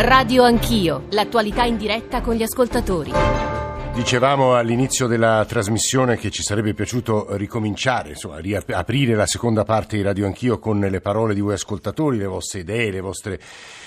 Radio Anch'io, l'attualità in diretta con gli ascoltatori. Dicevamo all'inizio della trasmissione che ci sarebbe piaciuto ricominciare, insomma, riaprire la seconda parte di Radio Anch'io con le parole di voi ascoltatori, le vostre idee, le vostre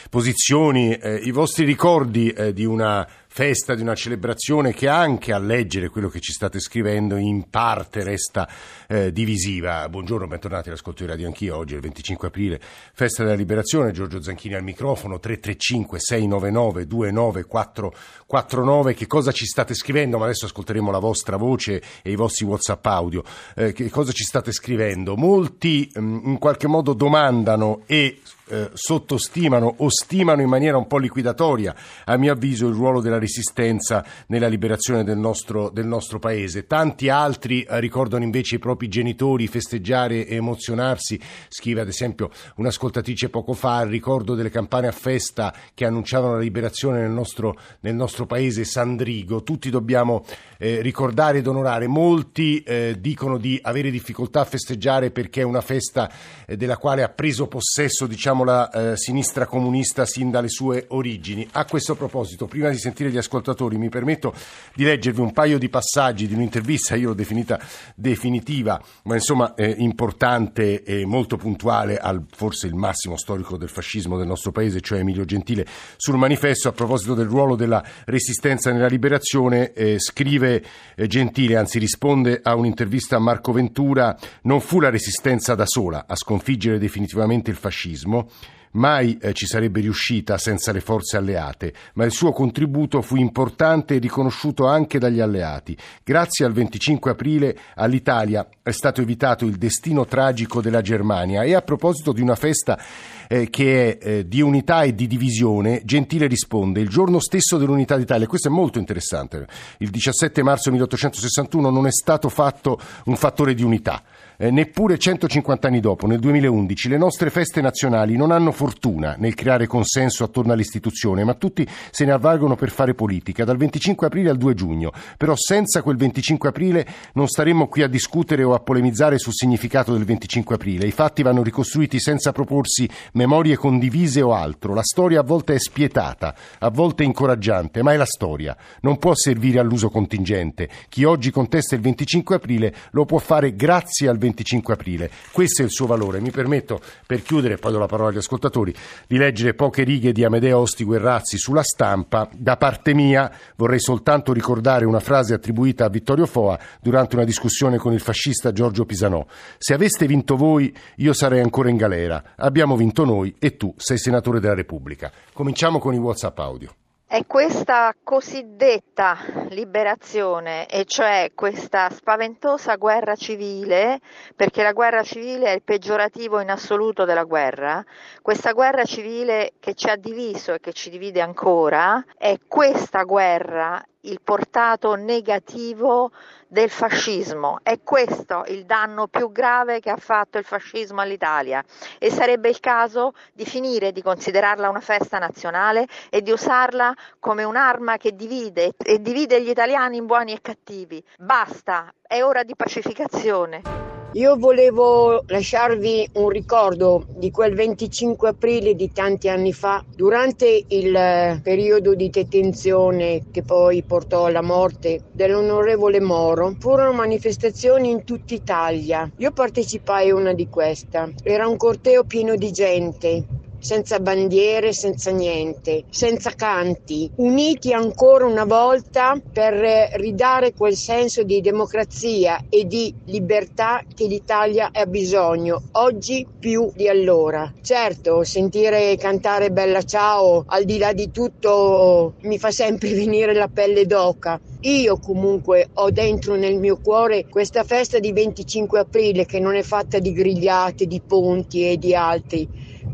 posizioni, eh, i vostri ricordi eh, di una festa, di una celebrazione che anche a leggere quello che ci state scrivendo in parte resta eh, divisiva. Buongiorno, bentornati all'ascolto di Radio Anch'io. Oggi è il 25 aprile, festa della liberazione. Giorgio Zanchini al microfono, 335 699 29449. Che cosa ci state scrivendo? Ma adesso ascolteremo la vostra voce e i vostri WhatsApp audio. Eh, che cosa ci state scrivendo? Molti mh, mm, in qualche modo domandano e eh, sottostimano o stimano in maniera un po' liquidatoria, a mio avviso, il ruolo della resistenza nella liberazione del nostro, del nostro paese. Tanti altri eh, ricordano invece i propri genitori festeggiare e emozionarsi. Scrive ad esempio un'ascoltatrice poco fa il ricordo delle campane a festa che annunciavano la liberazione nel nostro, nel nostro paese, Sandrigo. Tutti dobbiamo eh, ricordare ed onorare. Molti eh, dicono di avere difficoltà a festeggiare perché è una festa eh, della quale ha preso possesso, diciamo, la eh, sinistra comunista sin dalle sue origini. A questo proposito, prima di sentire gli ascoltatori, mi permetto di leggervi un paio di passaggi di un'intervista, io l'ho definita definitiva, ma insomma eh, importante e molto puntuale al forse il massimo storico del fascismo del nostro paese, cioè Emilio Gentile, sul manifesto a proposito del ruolo della resistenza nella liberazione, eh, scrive eh, Gentile, anzi risponde a un'intervista a Marco Ventura, non fu la resistenza da sola a sconfiggere definitivamente il fascismo, Mai eh, ci sarebbe riuscita senza le forze alleate, ma il suo contributo fu importante e riconosciuto anche dagli alleati. Grazie al 25 aprile all'Italia è stato evitato il destino tragico della Germania e a proposito di una festa eh, che è eh, di unità e di divisione, Gentile risponde il giorno stesso dell'unità d'Italia. Questo è molto interessante. Il 17 marzo 1861 non è stato fatto un fattore di unità. Eh, neppure 150 anni dopo, nel 2011, le nostre feste nazionali non hanno fortuna nel creare consenso attorno all'istituzione, ma tutti se ne avvalgono per fare politica, dal 25 aprile al 2 giugno. Però senza quel 25 aprile non staremmo qui a discutere o a polemizzare sul significato del 25 aprile. I fatti vanno ricostruiti senza proporsi memorie condivise o altro. La storia a volte è spietata, a volte incoraggiante, ma è la storia. Non può servire all'uso contingente. Chi oggi contesta il 25 aprile lo può fare grazie al 25 25 aprile. Questo è il suo valore. Mi permetto, per chiudere, poi do la parola agli ascoltatori, di leggere poche righe di Amedeo Osti Guerrazzi sulla stampa. Da parte mia vorrei soltanto ricordare una frase attribuita a Vittorio Foa durante una discussione con il fascista Giorgio Pisanò. Se aveste vinto voi, io sarei ancora in galera. Abbiamo vinto noi e tu sei senatore della Repubblica. Cominciamo con i WhatsApp audio. È questa cosiddetta liberazione, e cioè questa spaventosa guerra civile, perché la guerra civile è il peggiorativo in assoluto della guerra, questa guerra civile che ci ha diviso e che ci divide ancora, è questa guerra il portato negativo del fascismo. È questo il danno più grave che ha fatto il fascismo all'Italia e sarebbe il caso di finire di considerarla una festa nazionale e di usarla come un'arma che divide e divide gli italiani in buoni e cattivi. Basta, è ora di pacificazione. Io volevo lasciarvi un ricordo di quel 25 aprile di tanti anni fa, durante il eh, periodo di detenzione che poi portò alla morte dell'onorevole Moro. Furono manifestazioni in tutta Italia. Io partecipai a una di queste. Era un corteo pieno di gente senza bandiere, senza niente, senza canti, uniti ancora una volta per ridare quel senso di democrazia e di libertà che l'Italia ha bisogno, oggi più di allora. Certo, sentire cantare Bella Ciao, al di là di tutto, mi fa sempre venire la pelle d'oca. Io comunque ho dentro nel mio cuore questa festa di 25 aprile che non è fatta di grigliate, di ponti e di altri,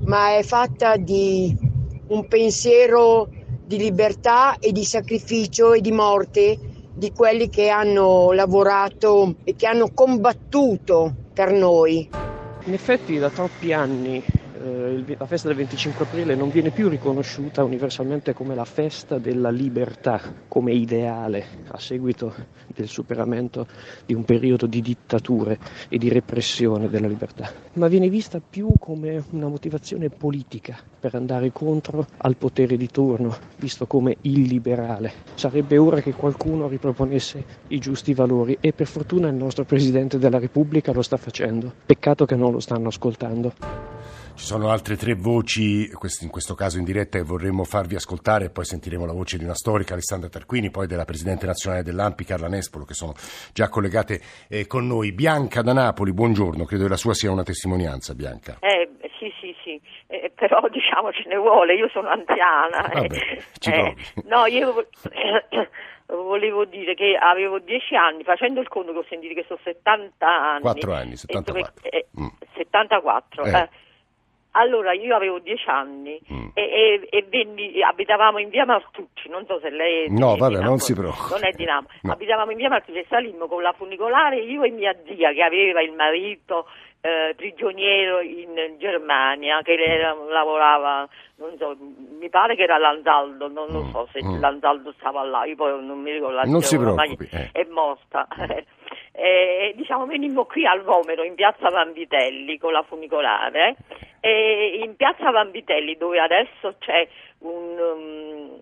ma è fatta di un pensiero di libertà e di sacrificio e di morte di quelli che hanno lavorato e che hanno combattuto per noi. In effetti da troppi anni eh, la festa del 25 aprile non viene più riconosciuta universalmente come la festa della libertà, come ideale a seguito del superamento di un periodo di dittature e di repressione della libertà, ma viene vista più come una motivazione politica per andare contro al potere di turno, visto come illiberale. Sarebbe ora che qualcuno riproponesse i giusti valori e per fortuna il nostro Presidente della Repubblica lo sta facendo. Peccato che non lo stanno ascoltando. Ci sono altre tre voci, in questo caso in diretta, che vorremmo farvi ascoltare e poi sentiremo la voce di una storica, Alessandra Tarquini, poi della Presidente nazionale dell'AMPI, Carla Nespolo, che sono già collegate eh, con noi. Bianca da Napoli, buongiorno, credo che la sua sia una testimonianza, Bianca. Eh, sì, sì, sì, eh, però diciamo ce ne vuole, io sono anziana. Vabbè, eh, ci eh, no, io volevo dire che avevo dieci anni, facendo il conto che ho sentito che sono 70 anni. 4 anni, 74. Dove, mm. 74, eh. Allora io avevo dieci anni mm. e, e, e venni, abitavamo in via Martucci, non so se lei è No, vabbè, non si preoccupi. Non è di Napoli. No. Abitavamo in via Martucci e salimmo con la funicolare io e mia zia che aveva il marito eh, prigioniero in Germania, che era, lavorava, non so, mi pare che era Lanzaldo, non lo mm, so se mm. Lanzaldo stava là, io poi non mi ricordo. Non si preoccupi. Eh. È morta. E, diciamo, venimmo qui al Vomero in piazza Vanvitelli con la funicolare e in piazza Vanvitelli dove adesso c'è un, um,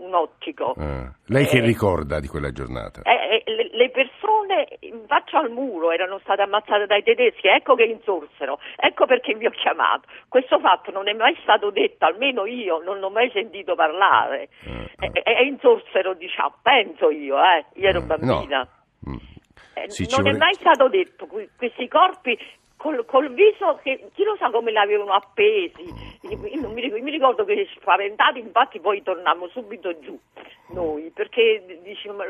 un ottico. Ah. Lei che eh, ricorda di quella giornata? Eh, eh, le, persone in faccia al muro erano state ammazzate dai tedeschi, ecco che insorsero, ecco perché vi ho chiamato. Questo fatto non è mai stato detto, almeno io non l'ho mai sentito parlare. Ah, ah. E, insorsero, diciamo, penso io, eh, io ero bambina. No. Mm. Eh, sì, non è mai stato detto, questi corpi col, col, viso che chi lo sa come l'avevano appesi. Io mi, ricordo, mi ricordo che spaventati, infatti poi tornammo subito giù noi, perché diciamo,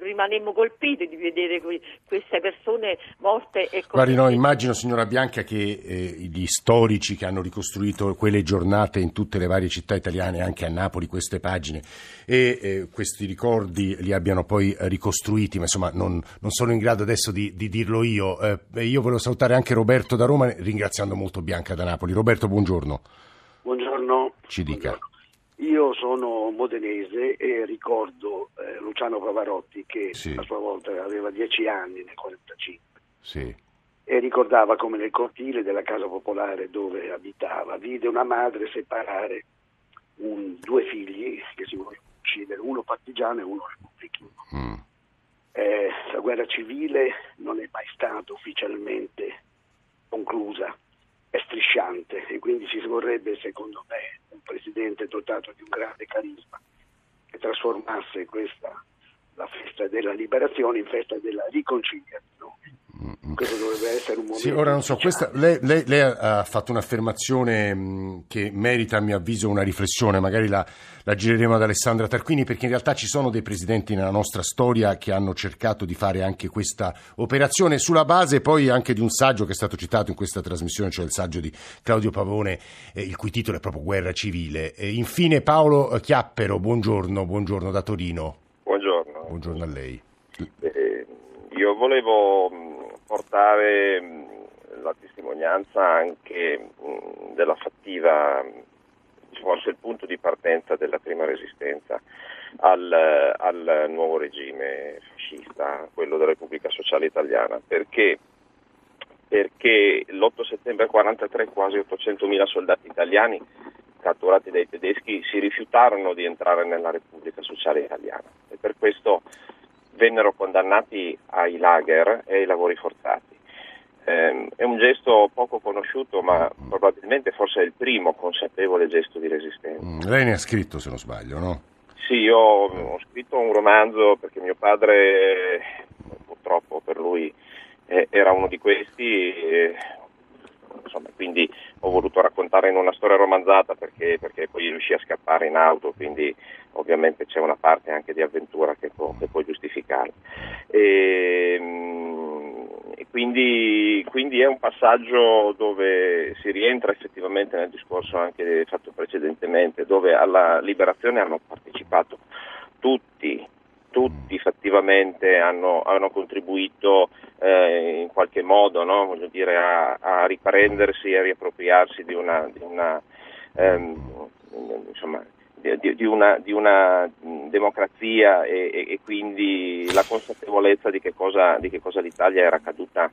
rimanemmo colpiti di vedere que, queste persone morte. E Guardi, no, immagino signora Bianca che eh, gli storici che hanno ricostruito quelle giornate in tutte le varie città italiane, anche a Napoli, queste pagine, e eh, questi ricordi li abbiano poi ricostruiti, ma insomma non, non sono in grado adesso di, di dirlo io. Eh, io volevo salutare anche Roberto da Roma, ringraziando molto Bianca da Napoli. Roberto, buongiorno. Buongiorno. Ci dica. Buongiorno. Io sono modenese e ricordo eh, Luciano Pavarotti che sì. a sua volta aveva dieci anni nel 1945 sì. e ricordava come nel cortile della casa popolare dove abitava vide una madre separare un, due figli che si volevano uccidere, uno partigiano e uno repubblichino. Mm. Eh, la guerra civile non è mai stata ufficialmente conclusa, è strisciante e quindi si vorrebbe, secondo me, un presidente dotato di un grande carisma che trasformasse questa, la festa della liberazione in festa della riconciliazione. Questo dovrebbe essere un momento. Sì, ora non so, questa, lei, lei, lei, ha fatto un'affermazione che merita, a mio avviso, una riflessione. Magari la, la, gireremo ad Alessandra Tarquini, perché in realtà ci sono dei presidenti nella nostra storia che hanno cercato di fare anche questa operazione sulla base poi anche di un saggio che è stato citato in questa trasmissione, cioè il saggio di Claudio Pavone, eh, il cui titolo è proprio Guerra civile. E infine Paolo Chiappero, buongiorno, buongiorno da Torino. Buongiorno. A lei. Eh, io volevo portare mm, la testimonianza anche mm, della fattiva, forse il punto di partenza della prima resistenza al, al nuovo regime fascista, quello della Repubblica Sociale Italiana, perché perché l'8 settembre 1943 quasi 800.000 soldati italiani catturati dai tedeschi si rifiutarono di entrare nella Repubblica Sociale Italiana e per questo vennero condannati ai lager e ai lavori forzati. Eh, è un gesto poco conosciuto, ma probabilmente forse è il primo consapevole gesto di resistenza. Mm, lei ne ha scritto, se non sbaglio, no? Sì, io ho scritto un romanzo perché mio padre, purtroppo per lui, eh, era uno di questi. Eh, insomma, quindi ho voluto raccontare in una storia romanzata perché, perché, poi riuscì a scappare in auto, quindi ovviamente c'è una parte anche di avventura che può, che può giustificarla. E, ehm, e quindi, quindi, è un passaggio dove si rientra effettivamente nel discorso anche fatto precedentemente, dove alla liberazione hanno partecipato tutti tutti fattivamente hanno, hanno contribuito eh, in qualche modo no? dire, a, a, riprendersi e a riappropriarsi di una, di una ehm, insomma, di, di, una, di, una, democrazia e, e, quindi la consapevolezza di che cosa, di che cosa l'Italia era caduta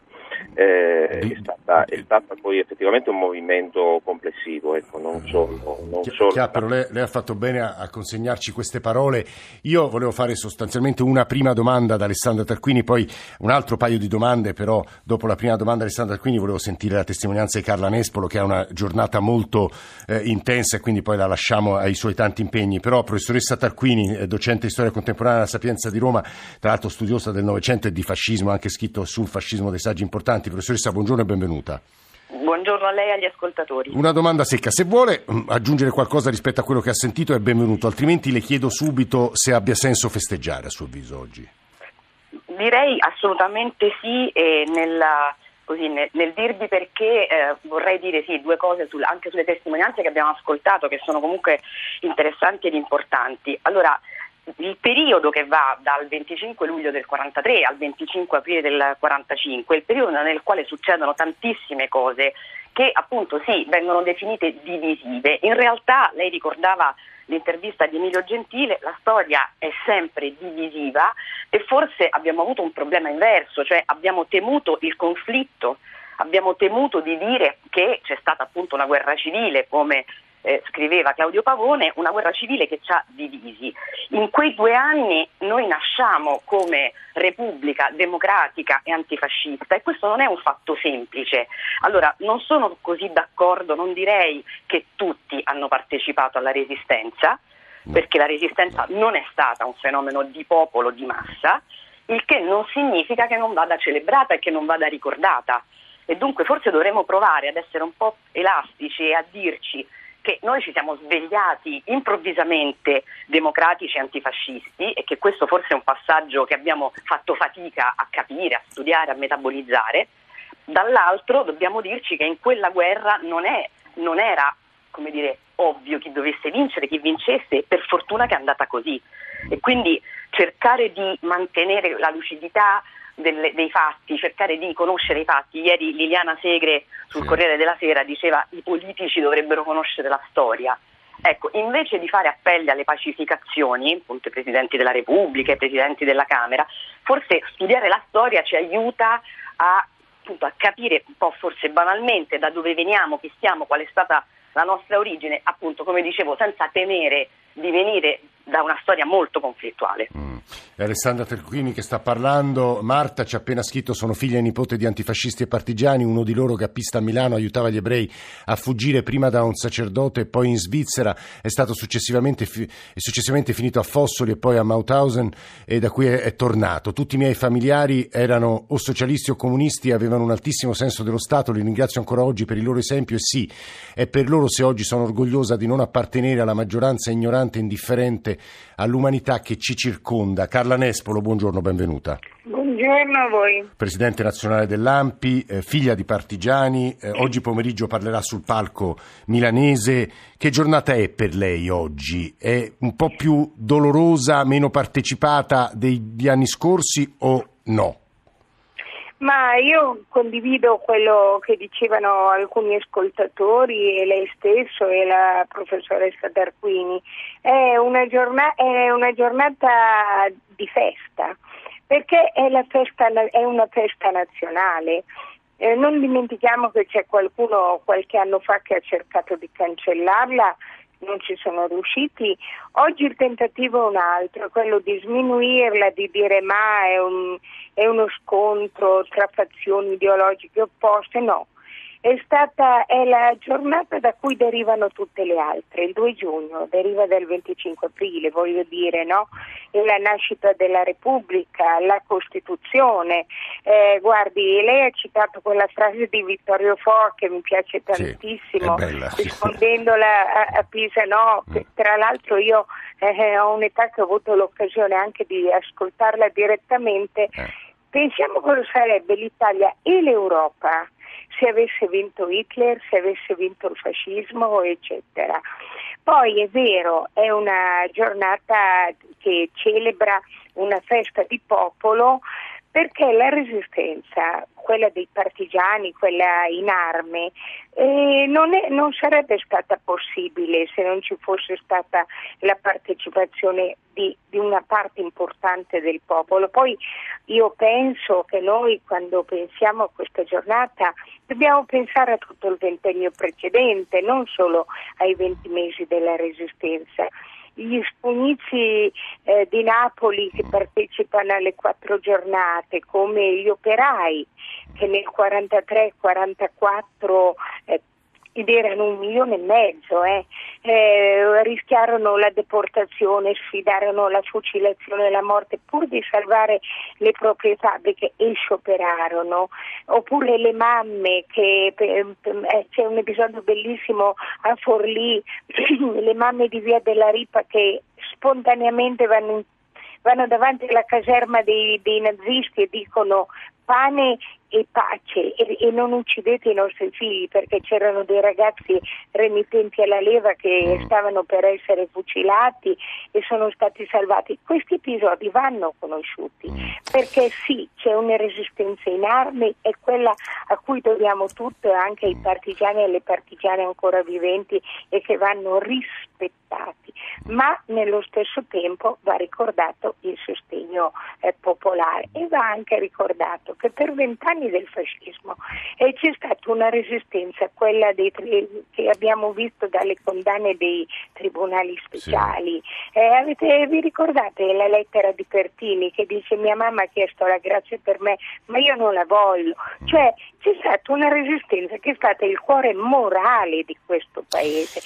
eh, è, stata, è, stata, poi effettivamente un movimento complessivo, ecco, non solo. Non solo Chiaro, lei, lei, ha fatto bene a, a, consegnarci queste parole. Io volevo fare sostanzialmente una prima domanda ad Alessandra Tarquini, poi un altro paio di domande, però dopo la prima domanda Alessandra Tarquini volevo sentire la testimonianza di Carla Nespolo che ha una giornata molto eh, intensa e quindi poi la lasciamo ai suoi tanti impegni. Però professoressa Tarquini, eh, docente di storia contemporanea alla Sapienza di Roma, tra l'altro studiosa del Novecento e di fascismo, anche scritto sul fascismo dei saggi importanti. Professoressa, buongiorno e benvenuta. Buongiorno a lei e agli ascoltatori. Una domanda secca, se vuole mm, aggiungere qualcosa rispetto a quello che ha sentito è benvenuto, altrimenti le chiedo subito se abbia senso festeggiare a suo avviso oggi. Direi assolutamente sì e nella, così, nel, nel, dirvi perché eh, vorrei dire sì, due cose sul, anche sulle testimonianze che abbiamo ascoltato che sono comunque interessanti ed importanti. Allora, il periodo che va dal 25 luglio del 43 al 25 aprile del 45 è il periodo nel quale succedono tantissime cose che appunto sì vengono definite divisive. In realtà lei ricordava l'intervista di Emilio Gentile, la storia è sempre divisiva e forse abbiamo avuto un problema inverso, cioè abbiamo temuto il conflitto, abbiamo temuto di dire che c'è stata appunto una guerra civile come eh, scriveva Claudio Pavone, una guerra civile che ci ha divisi. In quei due anni noi nasciamo come Repubblica democratica e antifascista e questo non è un fatto semplice. Allora, non sono così d'accordo, non direi che tutti hanno partecipato alla resistenza, perché la resistenza non è stata un fenomeno di popolo, di massa, il che non significa che non vada celebrata e che non vada ricordata. E dunque forse dovremmo provare ad essere un po' elastici e a dirci che noi ci siamo svegliati improvvisamente democratici e antifascisti e che questo forse è un passaggio che abbiamo fatto fatica a capire, a studiare, a metabolizzare, dall'altro dobbiamo dirci che in quella guerra non, è, non era dire, ovvio chi dovesse vincere, chi vincesse, per fortuna che è andata così. E quindi cercare di mantenere la lucidità delle, dei fatti, cercare di conoscere i fatti. Ieri Liliana Segre sul sì. Corriere della Sera diceva i politici dovrebbero conoscere la storia. Ecco, invece di fare appelli alle pacificazioni, appunto i presidenti della Repubblica, i presidenti della Camera, forse studiare la storia ci aiuta a, appunto, a capire un po' forse banalmente da dove veniamo, chi siamo, qual è stata la nostra origine, appunto come dicevo, senza temere di venire da una storia molto conflittuale. Mm. Alessandra Terquini che sta parlando, Marta ci ha appena scritto sono figlia e nipote di antifascisti e partigiani, uno di loro gappista a Milano aiutava gli ebrei a fuggire prima da un sacerdote e poi in Svizzera, è stato successivamente, fi- successivamente finito a Fossoli e poi a Mauthausen e da qui è, è tornato. Tutti i miei familiari erano o socialisti o comunisti, avevano un altissimo senso dello Stato, li ringrazio ancora oggi per il loro esempio e sì, è per loro se oggi sono orgogliosa di non appartenere alla maggioranza ignorante e indifferente all'umanità che ci circonda. Carla Nespolo, buongiorno, benvenuta. Buongiorno a voi. Presidente nazionale dell'AMPI, eh, figlia di partigiani, eh, oggi pomeriggio parlerà sul palco milanese. Che giornata è per lei oggi? È un po' più dolorosa, meno partecipata degli anni scorsi o no? Ma io condivido quello che dicevano alcuni ascoltatori e lei stesso e la professoressa Darquini. È una, giornata, è una giornata di festa, perché è, festa, è una festa nazionale. Eh, non dimentichiamo che c'è qualcuno qualche anno fa che ha cercato di cancellarla non ci sono riusciti. Oggi il tentativo è un altro, quello di sminuirla, di dire ma è, un, è uno scontro tra fazioni ideologiche opposte, no è stata è la giornata da cui derivano tutte le altre. Il 2 giugno deriva dal 25 aprile, voglio dire, no? È la nascita della Repubblica, la Costituzione. Eh, guardi, lei ha citato quella frase di Vittorio Fo che mi piace tantissimo, sì, rispondendola a, a, Pisa, no? Mm. Tra l'altro io eh, ho un'età che ho avuto l'occasione anche di ascoltarla direttamente. Eh. Pensiamo cosa sarebbe l'Italia e l'Europa se avesse vinto Hitler, se avesse vinto il fascismo, eccetera. Poi è vero, è una giornata che celebra una festa di popolo perché la resistenza, quella dei partigiani, quella in armi, eh, non, è, non, sarebbe stata possibile se non ci fosse stata la partecipazione di, di, una parte importante del popolo. Poi io penso che noi quando pensiamo a questa giornata dobbiamo pensare a tutto il ventennio precedente, non solo ai venti mesi della resistenza gli spugnizi eh, di Napoli che partecipano alle quattro giornate, come gli operai che nel 43-44 eh, ed erano un milione e mezzo, eh. Eh, rischiarono la deportazione, sfidarono la fucilazione e la morte pur di salvare le proprie fabbriche e scioperarono, oppure le mamme che eh, c'è un episodio bellissimo a Forlì, le mamme di Via della Ripa che spontaneamente vanno, vanno davanti alla caserma dei, dei nazisti e dicono pane e pace e, e, non uccidete i nostri figli perché c'erano dei ragazzi remittenti alla leva che mm. stavano per essere fucilati e sono stati salvati. Questi episodi vanno conosciuti mm. perché sì, c'è una resistenza in armi e quella a cui dobbiamo tutto, anche ai mm. partigiani e alle partigiane ancora viventi e che vanno rispettati, ma nello stesso tempo va ricordato il sostegno eh, popolare e va anche ricordato che per vent'anni del fascismo e c'è stata una resistenza, quella dei, che abbiamo visto dalle condanne dei tribunali speciali. Sì. Eh, avete, vi ricordate la lettera di Pertini che dice mia mamma ha chiesto la grazia per me, ma io non la voglio. Cioè c'è stata una resistenza che è stata il cuore morale di questo paese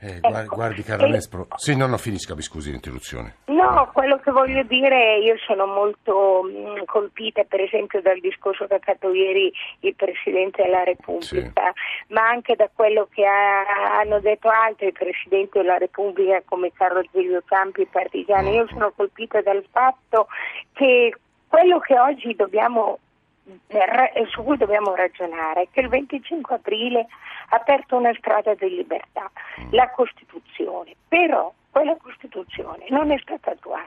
eh, guardi, ecco. guardi Carla Nespro. Sì, no, no, finisca, mi scusi l'interruzione. No, quello che voglio dire, io sono molto mh, mm, colpita per esempio dal discorso che ha fatto ieri il Presidente della Repubblica, sì. ma anche da quello che ha, hanno detto altri Presidenti della Repubblica come Carlo Giulio Campi e Partigiani. Io sono colpita dal fatto che quello che oggi dobbiamo su cui dobbiamo ragionare è che il 25 aprile ha aperto una strada di libertà, la Costituzione, però quella Costituzione non è stata attuata.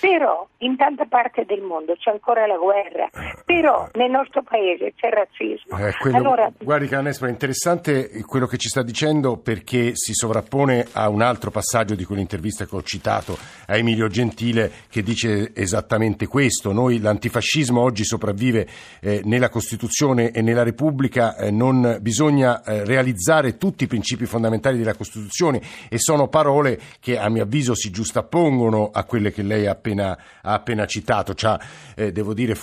Però in tanta parte del mondo c'è ancora la guerra, però nel nostro paese c'è il razzismo. Eh, quello, allora, guardi Canespa, è interessante quello che ci sta dicendo perché si sovrappone a un altro passaggio di quell'intervista che ho citato a Emilio Gentile che dice esattamente questo. Noi l'antifascismo oggi sopravvive eh, nella Costituzione e nella Repubblica, eh, non bisogna eh, realizzare tutti i principi fondamentali della Costituzione e sono parole che a mio avviso si giustappongono a quelle che lei ha appena, ha appena citato. Ci ha, eh, devo dire,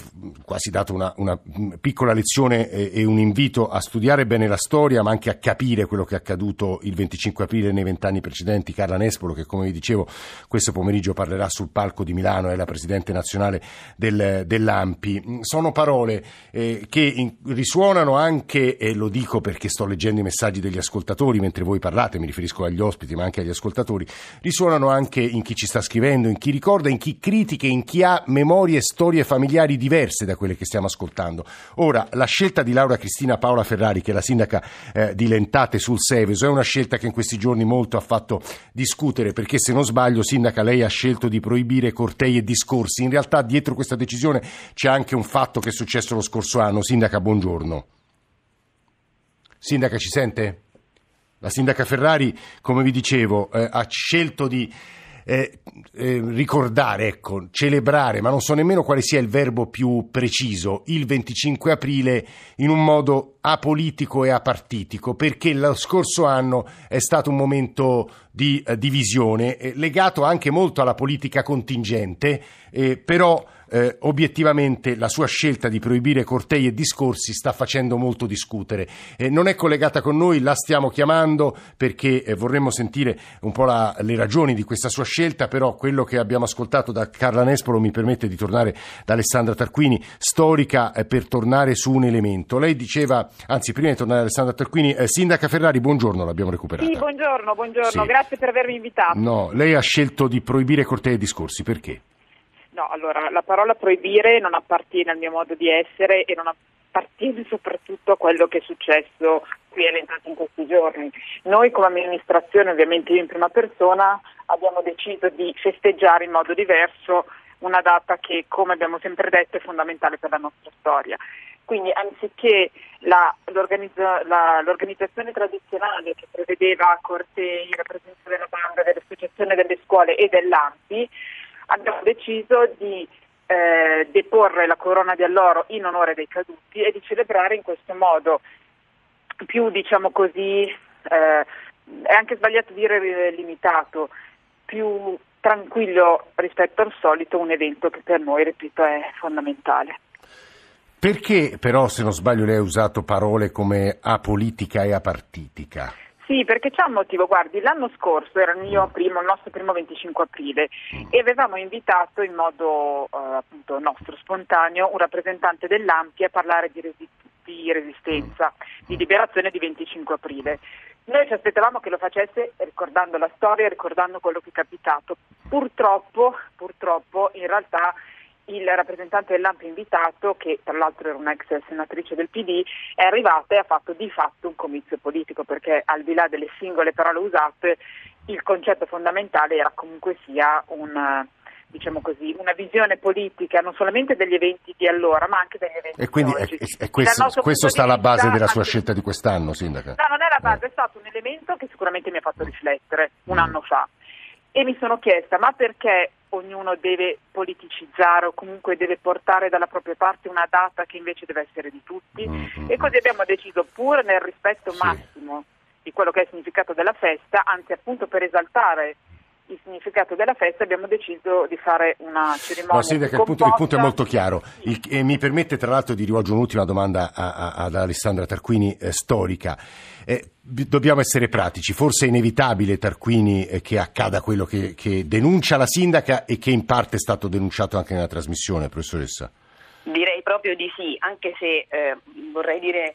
quasi dato una, una piccola lezione e, e, un invito a studiare bene la storia, ma anche a capire quello che è accaduto il 25 aprile nei vent'anni precedenti. Carla Nespolo, che come vi dicevo questo pomeriggio parlerà sul palco di Milano, è la Presidente nazionale del, dell'AMPI. Sono parole eh, che in, risuonano anche, e lo dico perché sto leggendo i messaggi degli ascoltatori mentre voi parlate, mi riferisco agli ospiti ma anche agli ascoltatori, risuonano anche in chi ci sta scrivendo, in chi ricorda, in chi critica, in chi ha memorie e storie familiari diverse da quelle che stiamo ascoltando. Ora, la scelta di Laura Cristina Paola Ferrari, che è la sindaca eh, di Lentate sul Seveso, è una scelta che in questi giorni molto ha fatto discutere, perché se non sbaglio, sindaca, lei ha scelto di proibire cortei e discorsi. In realtà dietro questa decisione c'è anche un fatto che è successo lo scorso anno. Sindaca, buongiorno. Sindaca, ci sente? La sindaca Ferrari, come vi dicevo, eh, ha scelto di eh, eh, ricordare, ecco, celebrare, ma non so nemmeno quale sia il verbo più preciso, il 25 aprile in un modo apolitico e apartitico, perché lo scorso anno è stato un momento di eh, divisione, eh, legato anche molto alla politica contingente, eh, però eh, obiettivamente la sua scelta di proibire cortei e discorsi sta facendo molto discutere. Eh, non è collegata con noi, la stiamo chiamando perché eh, vorremmo sentire un po' la, le ragioni di questa sua scelta, però quello che abbiamo ascoltato da Carla Nespolo mi permette di tornare da Alessandra Tarquini, storica, eh, per tornare su un elemento. Lei diceva, anzi prima di tornare da Alessandra Tarquini, eh, Sindaca Ferrari, buongiorno, l'abbiamo recuperata. Sì, buongiorno, buongiorno, sì. grazie per avermi invitato. No, lei ha scelto di proibire cortei e discorsi, perché? No, allora la parola proibire non appartiene al mio modo di essere e non, appartiene soprattutto a quello che è successo qui elencato in questi giorni. Noi come amministrazione, ovviamente io in prima persona, abbiamo deciso di festeggiare in modo diverso una data che, come abbiamo sempre detto, è fondamentale per la nostra storia. Quindi anziché la, la, l'organizzazione tradizionale che prevedeva cortei, la presenza della banda, dell'associazione delle scuole e dell'AMPI, abbiamo deciso di eh, deporre la corona di alloro in onore dei caduti e di celebrare in questo modo più, diciamo così, eh, è anche sbagliato dire limitato, più tranquillo rispetto al solito un evento che per noi, ripeto, è fondamentale. Perché però, se non sbaglio, lei ha usato parole come apolitica e apartitica? Sì, perché c'è un motivo. Guardi, l'anno scorso era il, mio primo, il nostro primo 25 aprile e avevamo invitato in modo eh, appunto nostro spontaneo un rappresentante dell'Ampia a parlare di, resi- di resistenza, di liberazione di 25 aprile. Noi ci aspettavamo che lo facesse ricordando la storia, ricordando quello che è capitato. Purtroppo, purtroppo in realtà il rappresentante dell'AMP invitato, che tra l'altro era un'ex senatrice del PD, è arrivata e ha fatto di fatto un comizio politico, perché al di là delle singole parole usate, il concetto fondamentale era comunque sia un diciamo così, una visione politica non solamente degli eventi di allora, ma anche degli eventi E quindi è, è questo, questo sta alla base della sua scelta di quest'anno, Sindaca? No, non è la base, eh. è stato un elemento che sicuramente mi ha fatto riflettere un mm. anno fa. E mi sono chiesta, ma perché ognuno deve politicizzare o comunque deve portare dalla propria parte una data che invece deve essere di tutti? Mm-hmm. E così abbiamo deciso, pur nel rispetto sì. massimo di quello che è il significato della festa, anzi appunto per esaltare il significato della festa abbiamo deciso di fare una cerimonia. No, Sindaca, il punto, il punto, è molto chiaro. Il, e mi permette tra l'altro di rivolgere un'ultima domanda a, a, ad Alessandra Tarquini, eh, storica. Eh, dobbiamo essere pratici, forse è inevitabile Tarquini eh, che accada quello che, che denuncia la sindaca e che in parte è stato denunciato anche nella trasmissione, professoressa. Direi proprio di sì, anche se eh, vorrei dire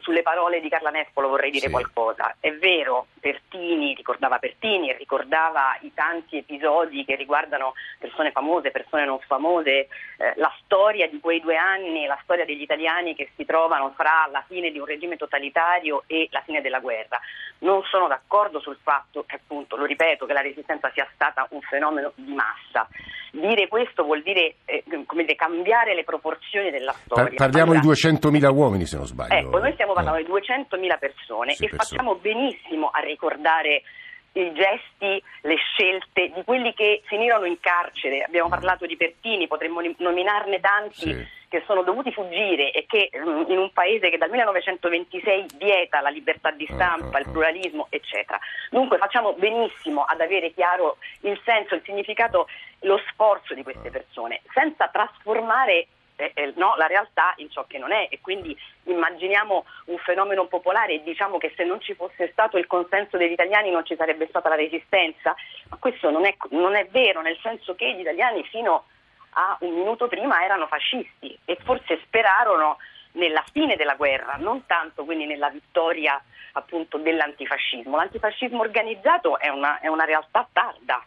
sulle parole di Carla Nespolo vorrei dire sì. qualcosa. È vero, Pertini ricordava Pertini e ricordava i tanti episodi che riguardano persone famose, persone non famose, eh, la storia di quei due anni, la storia degli italiani che si trovano fra la fine di un regime totalitario e la fine della guerra. Non sono d'accordo sul fatto che, appunto, lo ripeto, che la resistenza sia stata un fenomeno di massa. Dire questo vuol dire, eh, dire cambiare le proporzioni della storia. Parliamo allora, di 200.000 uomini, se non sbaglio. Ecco, noi stiamo parlando di 200.000 persone sì, e facciamo benissimo a ricordare i gesti, le scelte di quelli che finirono in carcere. Abbiamo parlato di Pertini, potremmo nominarne tanti sì. che sono dovuti fuggire e che mm, in un paese che dal 1926 vieta la libertà di stampa, il pluralismo, eccetera. Dunque facciamo benissimo ad avere chiaro il senso, il significato, lo sforzo di queste persone, senza trasformare eh, eh, no, la realtà in ciò che non è. E quindi immaginiamo un fenomeno popolare e diciamo che se non ci fosse stato il consenso degli italiani non ci sarebbe stata la resistenza, ma questo non è, non è vero, nel senso che gli italiani fino a un minuto prima erano fascisti e forse sperarono nella fine della guerra, non tanto quindi nella vittoria appunto dell'antifascismo. L'antifascismo organizzato è una, è una realtà tarda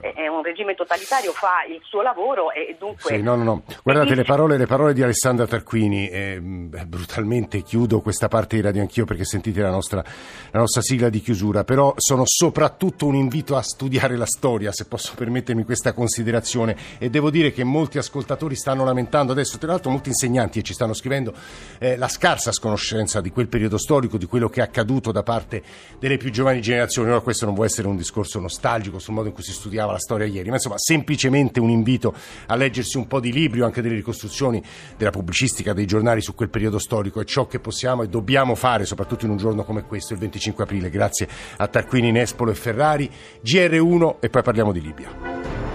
è un regime totalitario, fa il suo lavoro e dunque... Sì, no, no, no. Guardate le parole, le parole di Alessandra Tarquini, eh, brutalmente chiudo questa parte di Radio Anch'io perché sentite la nostra, la nostra sigla di chiusura, però sono soprattutto un invito a studiare la storia, se posso permettermi questa considerazione e devo dire che molti ascoltatori stanno lamentando adesso, tra l'altro molti insegnanti ci stanno scrivendo eh, la scarsa sconoscenza di quel periodo storico, di quello che è accaduto da parte delle più giovani generazioni. Ora questo non può essere un discorso nostalgico sul modo in cui si studia studiava la storia ieri, ma insomma semplicemente un invito a leggersi un po' di libri o anche delle ricostruzioni della pubblicistica dei giornali su quel periodo storico, è ciò che possiamo e dobbiamo fare, soprattutto in un giorno come questo, il 25 aprile. Grazie a Tarquini, Nespolo e Ferrari, GR1 e poi parliamo di Libia.